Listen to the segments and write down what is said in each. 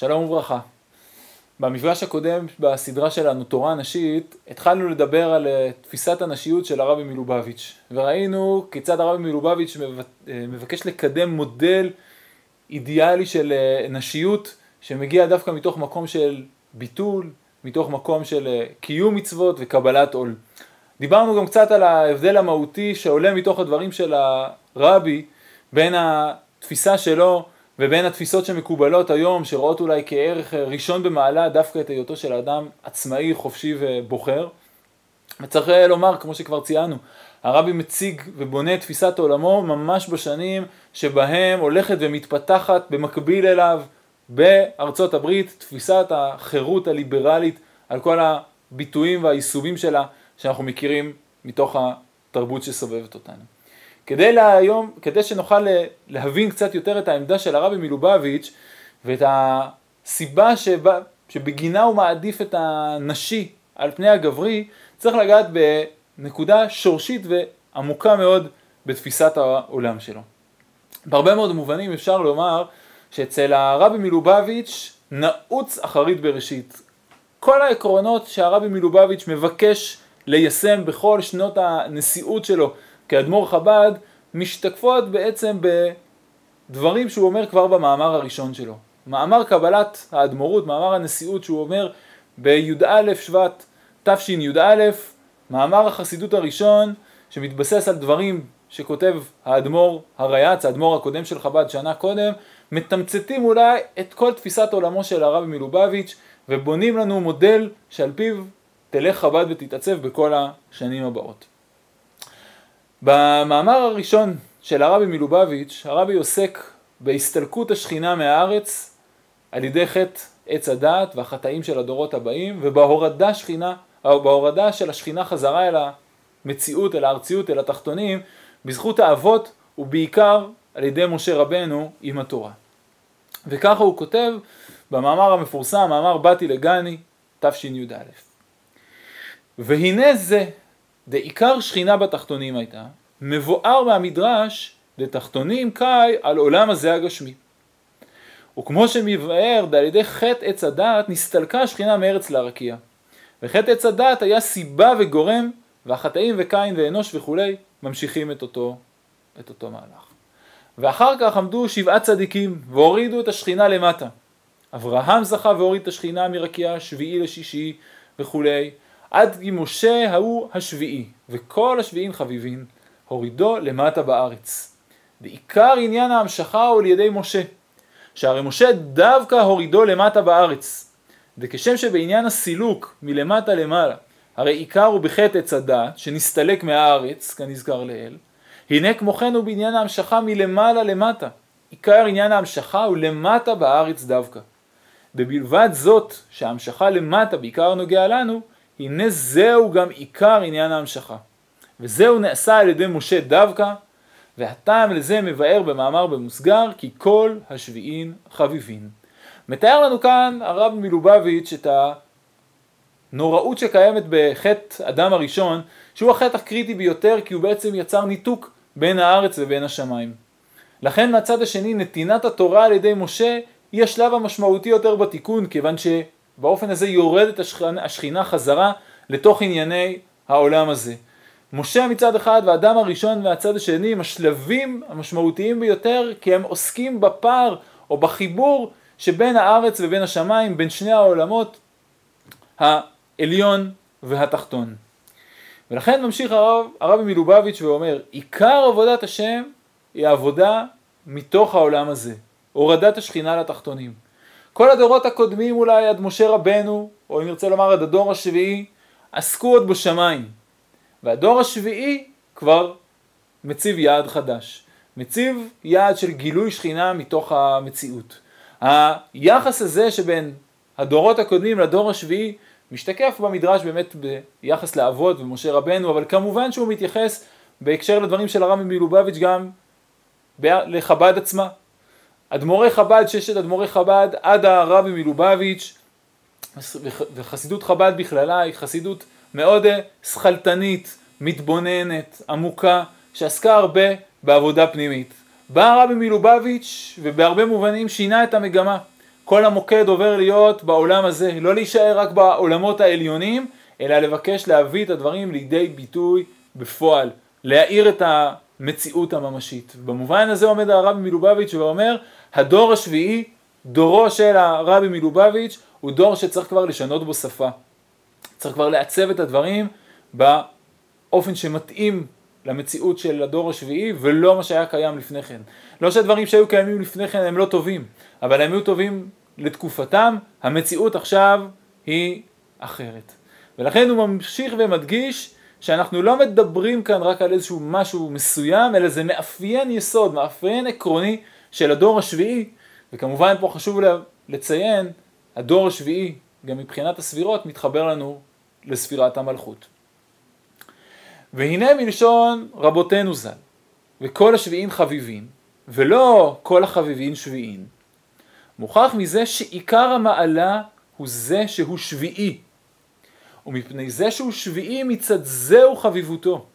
שלום וברכה. במפגש הקודם בסדרה שלנו, תורה נשית, התחלנו לדבר על אה, תפיסת הנשיות של הרבי מלובביץ', וראינו כיצד הרבי מלובביץ' אה, מבקש לקדם מודל אידיאלי של אה, נשיות, שמגיע דווקא מתוך מקום של ביטול, מתוך מקום של קיום מצוות וקבלת עול. דיברנו גם קצת על ההבדל המהותי שעולה מתוך הדברים של הרבי בין התפיסה שלו ובין התפיסות שמקובלות היום, שרואות אולי כערך ראשון במעלה דווקא את היותו של האדם עצמאי, חופשי ובוחר. וצריך לומר, כמו שכבר ציינו, הרבי מציג ובונה את תפיסת עולמו ממש בשנים שבהם הולכת ומתפתחת במקביל אליו בארצות הברית תפיסת החירות הליברלית על כל הביטויים והיישומים שלה שאנחנו מכירים מתוך התרבות שסובבת אותנו. כדי להיום, כדי שנוכל להבין קצת יותר את העמדה של הרבי מלובביץ' ואת הסיבה שבה, שבגינה הוא מעדיף את הנשי על פני הגברי, צריך לגעת בנקודה שורשית ועמוקה מאוד בתפיסת העולם שלו. בהרבה מאוד מובנים אפשר לומר שאצל הרבי מלובביץ' נעוץ אחרית בראשית. כל העקרונות שהרבי מלובביץ' מבקש ליישם בכל שנות הנשיאות שלו כאדמו"ר חב"ד, משתקפות בעצם בדברים שהוא אומר כבר במאמר הראשון שלו. מאמר קבלת האדמו"רות, מאמר הנשיאות שהוא אומר בי"א שבט תשי"א, מאמר החסידות הראשון שמתבסס על דברים שכותב האדמו"ר הרייץ, האדמו"ר הקודם של חב"ד שנה קודם, מתמצתים אולי את כל תפיסת עולמו של הרבי מלובביץ' ובונים לנו מודל שעל פיו תלך חב"ד ותתעצב בכל השנים הבאות. במאמר הראשון של הרבי מלובביץ', הרבי עוסק בהסתלקות השכינה מהארץ על ידי חטא עץ הדעת והחטאים של הדורות הבאים ובהורדה שכינה, או בהורדה של השכינה חזרה אל המציאות, אל הארציות, אל התחתונים, בזכות האבות ובעיקר על ידי משה רבנו עם התורה. וככה הוא כותב במאמר המפורסם, מאמר באתי לגני, תשי"א. והנה זה דעיקר שכינה בתחתונים הייתה, מבואר מהמדרש לתחתונים קאי על עולם הזה הגשמי. וכמו שמבאר על ידי חטא עץ הדעת נסתלקה השכינה מארץ לרקיע. וחטא עץ הדעת היה סיבה וגורם והחטאים וקין ואנוש וכולי ממשיכים את אותו, את אותו מהלך. ואחר כך עמדו שבעה צדיקים והורידו את השכינה למטה. אברהם זכה והוריד את השכינה מרקיע שביעי לשישי וכולי עד כי משה ההוא השביעי, וכל השביעים חביבין, הורידו למטה בארץ. ועיקר עניין ההמשכה הוא על ידי משה, שהרי משה דווקא הורידו למטה בארץ. וכשם שבעניין הסילוק מלמטה למעלה, הרי עיקר הוא בחטא עץ הדת, שנסתלק מהארץ, כנזכר לעיל, הנה כמו כן הוא בעניין ההמשכה מלמעלה למטה. עיקר עניין ההמשכה הוא למטה בארץ דווקא. ובלבד זאת שההמשכה למטה בעיקר נוגע לנו, הנה זהו גם עיקר עניין ההמשכה. וזהו נעשה על ידי משה דווקא, והטעם לזה מבאר במאמר במוסגר, כי כל השביעין חביבין. מתאר לנו כאן הרב מלובביץ' את הנוראות שקיימת בחטא אדם הראשון, שהוא החטא הקריטי ביותר, כי הוא בעצם יצר ניתוק בין הארץ ובין השמיים. לכן מהצד השני נתינת התורה על ידי משה היא השלב המשמעותי יותר בתיקון, כיוון ש... באופן הזה יורדת השכינה, השכינה חזרה לתוך ענייני העולם הזה. משה מצד אחד והאדם הראשון מהצד השני הם השלבים המשמעותיים ביותר כי הם עוסקים בפער או בחיבור שבין הארץ ובין השמיים, בין שני העולמות העליון והתחתון. ולכן ממשיך הרב, הרב מלובביץ' ואומר, עיקר עבודת השם היא העבודה מתוך העולם הזה, הורדת השכינה לתחתונים. כל הדורות הקודמים אולי עד משה רבנו, או אם נרצה לומר עד הדור השביעי, עסקו עוד בשמיים. והדור השביעי כבר מציב יעד חדש. מציב יעד של גילוי שכינה מתוך המציאות. היחס הזה שבין הדורות הקודמים לדור השביעי משתקף במדרש באמת ביחס לאבות ומשה רבנו, אבל כמובן שהוא מתייחס בהקשר לדברים של הרמי מלובביץ' גם לחב"ד עצמה. אדמו"רי חב"ד, ששת אדמו"רי חב"ד עד הרבי מלובביץ' וחסידות חב"ד בכללה היא חסידות מאוד אה, שכלתנית, מתבוננת, עמוקה, שעסקה הרבה בעבודה פנימית. בא הרבי מלובביץ' ובהרבה מובנים שינה את המגמה. כל המוקד עובר להיות בעולם הזה, לא להישאר רק בעולמות העליונים, אלא לבקש להביא את הדברים לידי ביטוי בפועל, להאיר את המציאות הממשית. במובן הזה עומד הרבי מלובביץ' ואומר, הדור השביעי, דורו של הרבי מלובביץ', הוא דור שצריך כבר לשנות בו שפה. צריך כבר לעצב את הדברים באופן שמתאים למציאות של הדור השביעי ולא מה שהיה קיים לפני כן. לא שהדברים שהיו קיימים לפני כן הם לא טובים, אבל הם היו טובים לתקופתם, המציאות עכשיו היא אחרת. ולכן הוא ממשיך ומדגיש שאנחנו לא מדברים כאן רק על איזשהו משהו מסוים, אלא זה מאפיין יסוד, מאפיין עקרוני של הדור השביעי, וכמובן פה חשוב לציין, הדור השביעי, גם מבחינת הספירות, מתחבר לנו לספירת המלכות. והנה מלשון רבותינו ז"ל, וכל השביעין חביבין, ולא כל החביבין שביעין. מוכח מזה שעיקר המעלה הוא זה שהוא שביעי, ומפני זה שהוא שביעי מצד זהו חביבותו.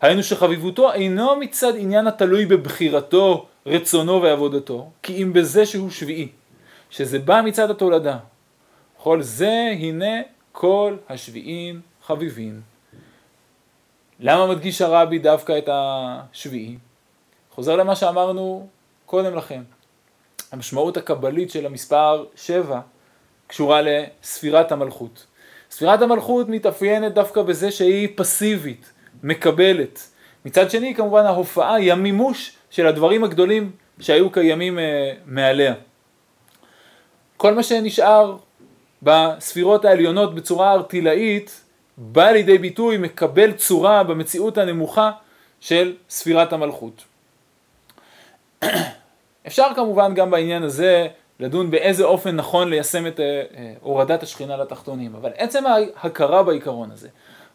היינו שחביבותו אינו מצד עניין התלוי בבחירתו, רצונו ועבודתו, כי אם בזה שהוא שביעי, שזה בא מצד התולדה. כל זה הנה כל השביעין חביבין. למה מדגיש הרבי דווקא את השביעי? חוזר למה שאמרנו קודם לכן. המשמעות הקבלית של המספר 7 קשורה לספירת המלכות. ספירת המלכות מתאפיינת דווקא בזה שהיא פסיבית, מקבלת. מצד שני כמובן ההופעה היא המימוש של הדברים הגדולים שהיו קיימים uh, מעליה. כל מה שנשאר בספירות העליונות בצורה ארטילאית בא לידי ביטוי, מקבל צורה במציאות הנמוכה של ספירת המלכות. אפשר כמובן גם בעניין הזה לדון באיזה אופן נכון ליישם את אה, אה, הורדת השכינה לתחתונים, אבל עצם ההכרה בעיקרון הזה,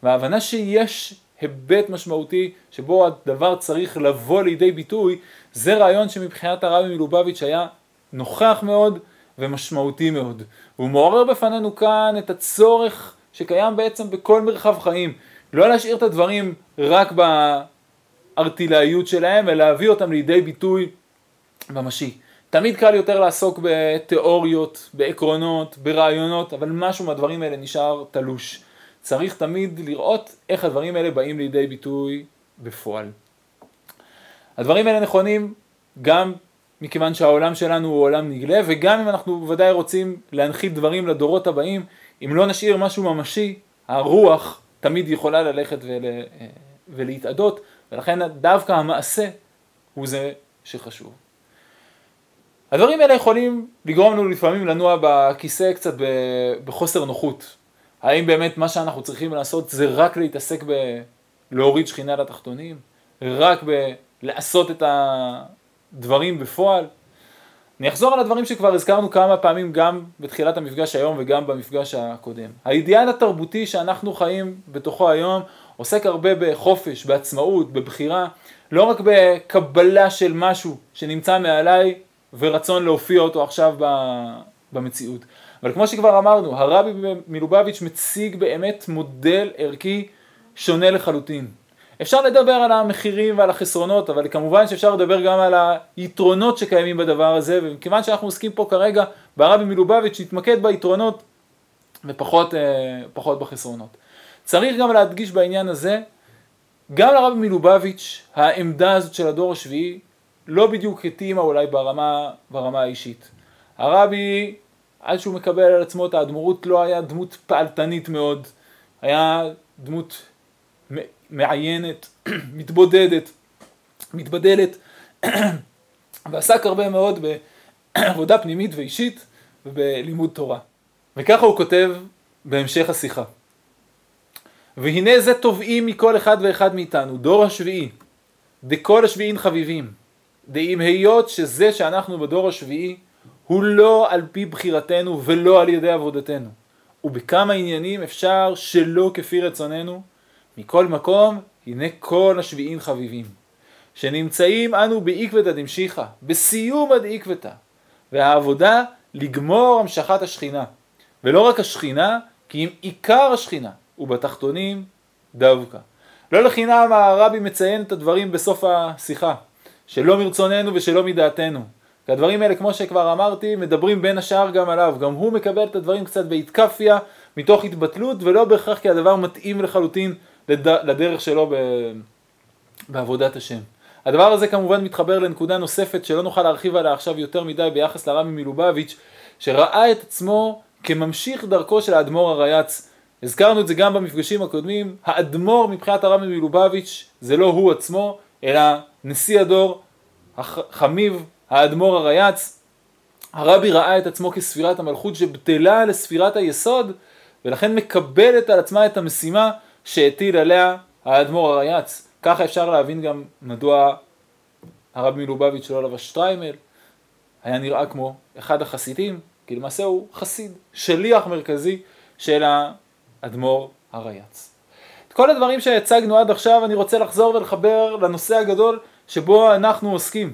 וההבנה שיש היבט משמעותי שבו הדבר צריך לבוא לידי ביטוי, זה רעיון שמבחינת הרבי מלובביץ' היה נוכח מאוד ומשמעותי מאוד. הוא מעורר בפנינו כאן את הצורך שקיים בעצם בכל מרחב חיים. לא להשאיר את הדברים רק בארטילאיות שלהם, אלא להביא אותם לידי ביטוי ממשי. תמיד קל יותר לעסוק בתיאוריות, בעקרונות, ברעיונות, אבל משהו מהדברים האלה נשאר תלוש. צריך תמיד לראות איך הדברים האלה באים לידי ביטוי בפועל. הדברים האלה נכונים גם מכיוון שהעולם שלנו הוא עולם נגלה, וגם אם אנחנו בוודאי רוצים להנחית דברים לדורות הבאים, אם לא נשאיר משהו ממשי, הרוח תמיד יכולה ללכת ול, ולהתאדות, ולכן דווקא המעשה הוא זה שחשוב. הדברים האלה יכולים לגרום לנו לפעמים לנוע בכיסא קצת בחוסר נוחות. האם באמת מה שאנחנו צריכים לעשות זה רק להתעסק בלהוריד שכינה לתחתונים? רק בלעשות את הדברים בפועל? אני אחזור על הדברים שכבר הזכרנו כמה פעמים גם בתחילת המפגש היום וגם במפגש הקודם. האידיאל התרבותי שאנחנו חיים בתוכו היום עוסק הרבה בחופש, בעצמאות, בבחירה, לא רק בקבלה של משהו שנמצא מעליי ורצון להופיע אותו עכשיו במציאות. אבל כמו שכבר אמרנו, הרבי מלובביץ' מציג באמת מודל ערכי שונה לחלוטין. אפשר לדבר על המחירים ועל החסרונות, אבל כמובן שאפשר לדבר גם על היתרונות שקיימים בדבר הזה, ומכיוון שאנחנו עוסקים פה כרגע ברבי מלובביץ' שהתמקד ביתרונות ופחות אה, בחסרונות. צריך גם להדגיש בעניין הזה, גם לרבי מלובביץ' העמדה הזאת של הדור השביעי לא בדיוק התאימה אולי ברמה, ברמה האישית. הרבי, עד שהוא מקבל על עצמו את האדמו"רות, לא היה דמות פעלתנית מאוד, היה דמות מעיינת, מתבודדת, מתבדלת, ועסק הרבה מאוד בעבודה פנימית ואישית ובלימוד תורה. וככה הוא כותב בהמשך השיחה. והנה זה תובעים מכל אחד ואחד מאיתנו, דור השביעי, דכל השביעין חביבים, דאם היות שזה שאנחנו בדור השביעי הוא לא על פי בחירתנו ולא על ידי עבודתנו. ובכמה עניינים אפשר שלא כפי רצוננו, מכל מקום הנה כל השביעין חביבים. שנמצאים אנו בעקבתא דמשיחא, בסיום הדעקבתא, והעבודה לגמור המשכת השכינה. ולא רק השכינה, כי אם עיקר השכינה, ובתחתונים דווקא. לא לחינם הרבי מציין את הדברים בסוף השיחה. שלא מרצוננו ושלא מדעתנו. כי הדברים האלה, כמו שכבר אמרתי, מדברים בין השאר גם עליו. גם הוא מקבל את הדברים קצת באתקפיה, מתוך התבטלות, ולא בהכרח כי הדבר מתאים לחלוטין לדרך שלו ב... בעבודת השם. הדבר הזה כמובן מתחבר לנקודה נוספת שלא נוכל להרחיב עליה עכשיו יותר מדי ביחס לרבי מלובביץ', שראה את עצמו כממשיך דרכו של האדמו"ר הרייץ. הזכרנו את זה גם במפגשים הקודמים, האדמו"ר מבחינת הרבי מלובביץ' זה לא הוא עצמו, אלא נשיא הדור, החמיב, האדמו"ר הרייץ. הרבי ראה את עצמו כספירת המלכות שבטלה לספירת היסוד, ולכן מקבלת על עצמה את המשימה שהטיל עליה האדמו"ר הרייץ. ככה אפשר להבין גם מדוע הרב מלובביץ' לא לבש שטריימל, היה נראה כמו אחד החסידים, כי למעשה הוא חסיד, שליח מרכזי של האדמו"ר הרייץ. כל הדברים שהצגנו עד עכשיו אני רוצה לחזור ולחבר לנושא הגדול שבו אנחנו עוסקים.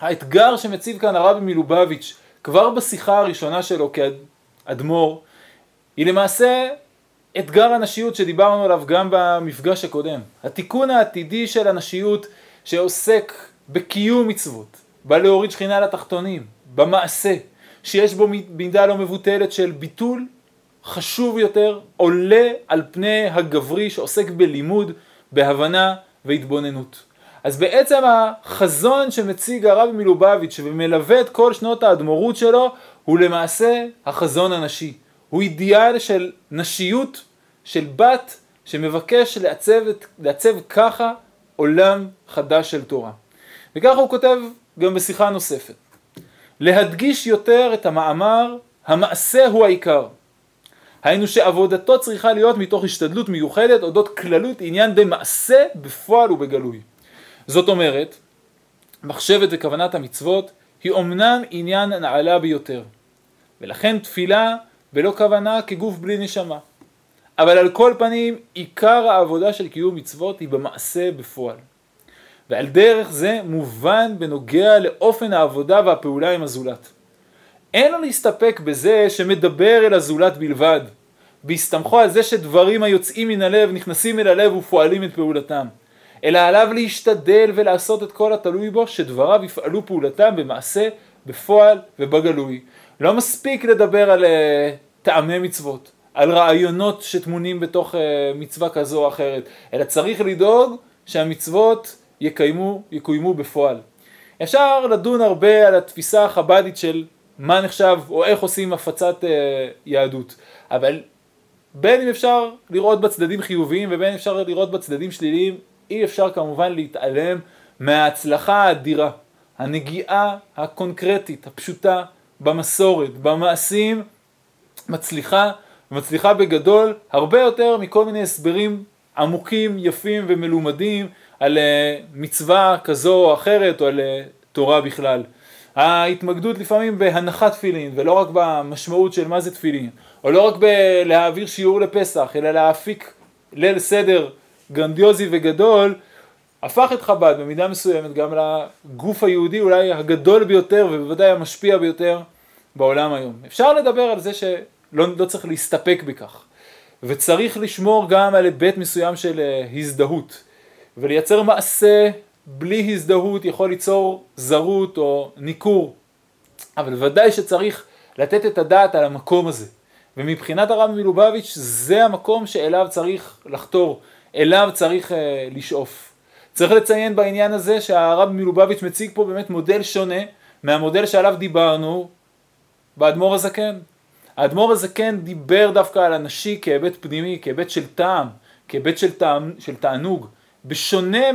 האתגר שמציב כאן הרבי מלובביץ' כבר בשיחה הראשונה שלו כאדמו"ר היא למעשה אתגר הנשיות שדיברנו עליו גם במפגש הקודם. התיקון העתידי של הנשיות שעוסק בקיום מצוות, בלהוריד שכינה לתחתונים, במעשה, שיש בו מידה לא מבוטלת של ביטול, חשוב יותר, עולה על פני הגברי שעוסק בלימוד, בהבנה והתבוננות. אז בעצם החזון שמציג הרבי מלובביץ' ומלווה את כל שנות האדמו"רות שלו הוא למעשה החזון הנשי. הוא אידיאל של נשיות, של בת שמבקש לעצב, לעצב ככה עולם חדש של תורה. וככה הוא כותב גם בשיחה נוספת. להדגיש יותר את המאמר, המעשה הוא העיקר. היינו שעבודתו צריכה להיות מתוך השתדלות מיוחדת אודות כללות עניין במעשה בפועל ובגלוי. זאת אומרת, מחשבת וכוונת המצוות היא אומנם עניין נעלה ביותר, ולכן תפילה בלא כוונה כגוף בלי נשמה. אבל על כל פנים, עיקר העבודה של קיום מצוות היא במעשה בפועל. ועל דרך זה מובן בנוגע לאופן העבודה והפעולה עם הזולת. אין לו להסתפק בזה שמדבר אל הזולת בלבד, בהסתמכו על זה שדברים היוצאים מן הלב נכנסים אל הלב ופועלים את פעולתם, אלא עליו להשתדל ולעשות את כל התלוי בו, שדבריו יפעלו פעולתם במעשה, בפועל ובגלוי. לא מספיק לדבר על uh, טעמי מצוות, על רעיונות שטמונים בתוך uh, מצווה כזו או אחרת, אלא צריך לדאוג שהמצוות יקיימו, יקוימו בפועל. אפשר לדון הרבה על התפיסה החב"דית של מה נחשב או איך עושים הפצת uh, יהדות, אבל בין אם אפשר לראות בצדדים חיוביים ובין אם אפשר לראות בצדדים שליליים, אי אפשר כמובן להתעלם מההצלחה האדירה, הנגיעה הקונקרטית, הפשוטה, במסורת, במעשים, מצליחה, מצליחה בגדול הרבה יותר מכל מיני הסברים עמוקים, יפים ומלומדים על אה, מצווה כזו או אחרת או על אה, תורה בכלל. ההתמקדות לפעמים בהנחת תפילין ולא רק במשמעות של מה זה תפילין, או לא רק בלהעביר שיעור לפסח, אלא להפיק ליל סדר גרנדיוזי וגדול, הפך את חב"ד במידה מסוימת גם לגוף היהודי אולי הגדול ביותר ובוודאי המשפיע ביותר בעולם היום. אפשר לדבר על זה שלא לא צריך להסתפק בכך, וצריך לשמור גם על היבט מסוים של אה, הזדהות, ולייצר מעשה בלי הזדהות יכול ליצור זרות או ניכור, אבל ודאי שצריך לתת את הדעת על המקום הזה. ומבחינת הרב מלובביץ' זה המקום שאליו צריך לחתור, אליו צריך uh, לשאוף. צריך לציין בעניין הזה שהרב מלובביץ' מציג פה באמת מודל שונה מהמודל שעליו דיברנו באדמו"ר הזקן. האדמו"ר הזקן דיבר דווקא על הנשי כהיבט פנימי, כהיבט של טעם, כהיבט של, טעם, של תענוג. בשונה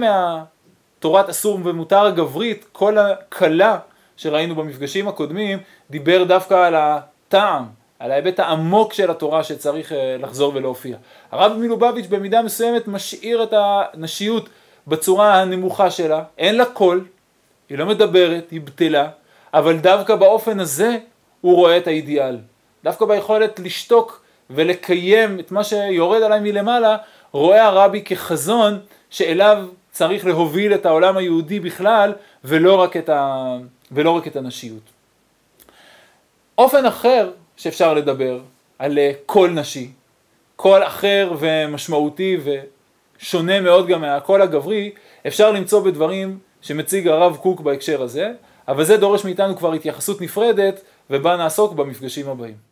מהתורת אסור ומותר הגברית, כל הכלה שראינו במפגשים הקודמים, דיבר דווקא על הטעם, על ההיבט העמוק של התורה שצריך אה, לחזור ולהופיע. הרב מלובביץ' במידה מסוימת משאיר את הנשיות בצורה הנמוכה שלה, אין לה קול, היא לא מדברת, היא בטלה, אבל דווקא באופן הזה הוא רואה את האידיאל. דווקא ביכולת לשתוק ולקיים את מה שיורד עליי מלמעלה, רואה הרבי כחזון שאליו צריך להוביל את העולם היהודי בכלל ולא רק את, ה... ולא רק את הנשיות. אופן אחר שאפשר לדבר על אה, קול נשי, קול אחר ומשמעותי ושונה מאוד גם מהקול הגברי, אפשר למצוא בדברים שמציג הרב קוק בהקשר הזה. אבל זה דורש מאיתנו כבר התייחסות נפרדת, ובה נעסוק במפגשים הבאים.